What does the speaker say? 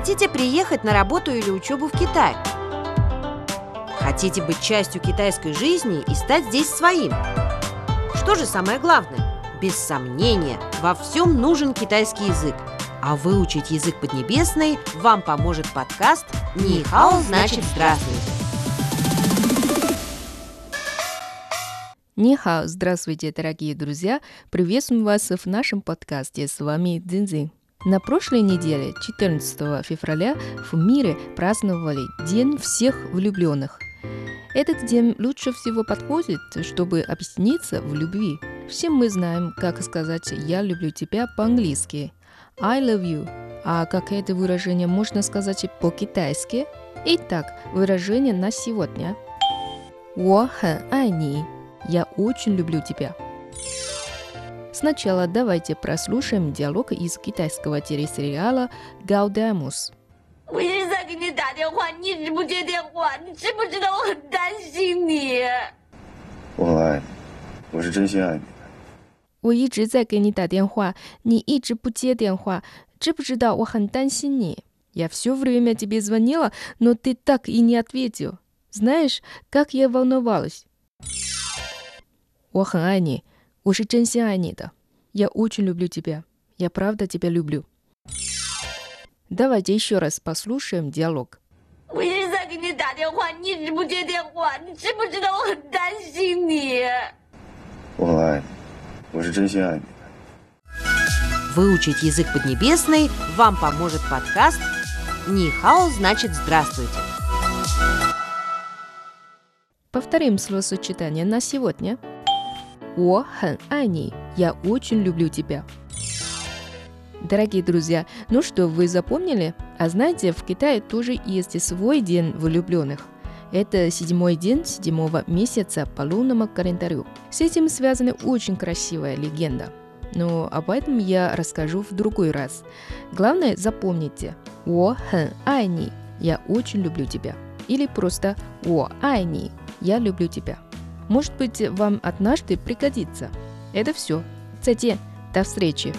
Хотите приехать на работу или учебу в Китай? Хотите быть частью китайской жизни и стать здесь своим? Что же самое главное? Без сомнения, во всем нужен китайский язык. А выучить язык поднебесный вам поможет подкаст «Нихао значит здравствуйте». Нихао, здравствуйте, дорогие друзья! Приветствуем вас в нашем подкасте. С вами Дзинзин. На прошлой неделе, 14 февраля, в мире праздновали День всех влюбленных. Этот день лучше всего подходит, чтобы объясниться в любви. Все мы знаем, как сказать «я люблю тебя» по-английски «I love you», а как это выражение можно сказать по-китайски? Итак, выражение на сегодня. 我很爱你. Я очень люблю тебя. Сначала давайте прослушаем диалог из китайского телесериала «Гаудамус». 我一直在给你打电话，你一直不接电话，你知不知道我很担心你？我很爱你，我是真心爱你的。我一直在给你打电话，你一直不接电话，知不知道我很担心你？Я все время тебе звонила, но ты так и не ответил. Знаешь, как я волновалась. 我很爱你， 我是真心爱你的。Я очень люблю тебя. Я правда тебя люблю. Давайте еще раз послушаем диалог. 我一直在给你打电话，你一直不接电话，你知不知道我很担心你？我很爱你，我是真心爱你的。 Выучить язык поднебесный вам поможет подкаст «Нихао значит здравствуйте». Повторим словосочетание на сегодня. 我很爱你, я очень люблю тебя. Дорогие друзья, ну что, вы запомнили? А знаете, в Китае тоже есть свой день влюбленных. Это седьмой день седьмого месяца по лунному календарю. С этим связана очень красивая легенда. Но об этом я расскажу в другой раз. Главное, запомните. 我很爱你, я очень люблю тебя. Или просто 我爱你, я люблю тебя. Может быть, вам однажды пригодится. Это все. 再见. До встречи.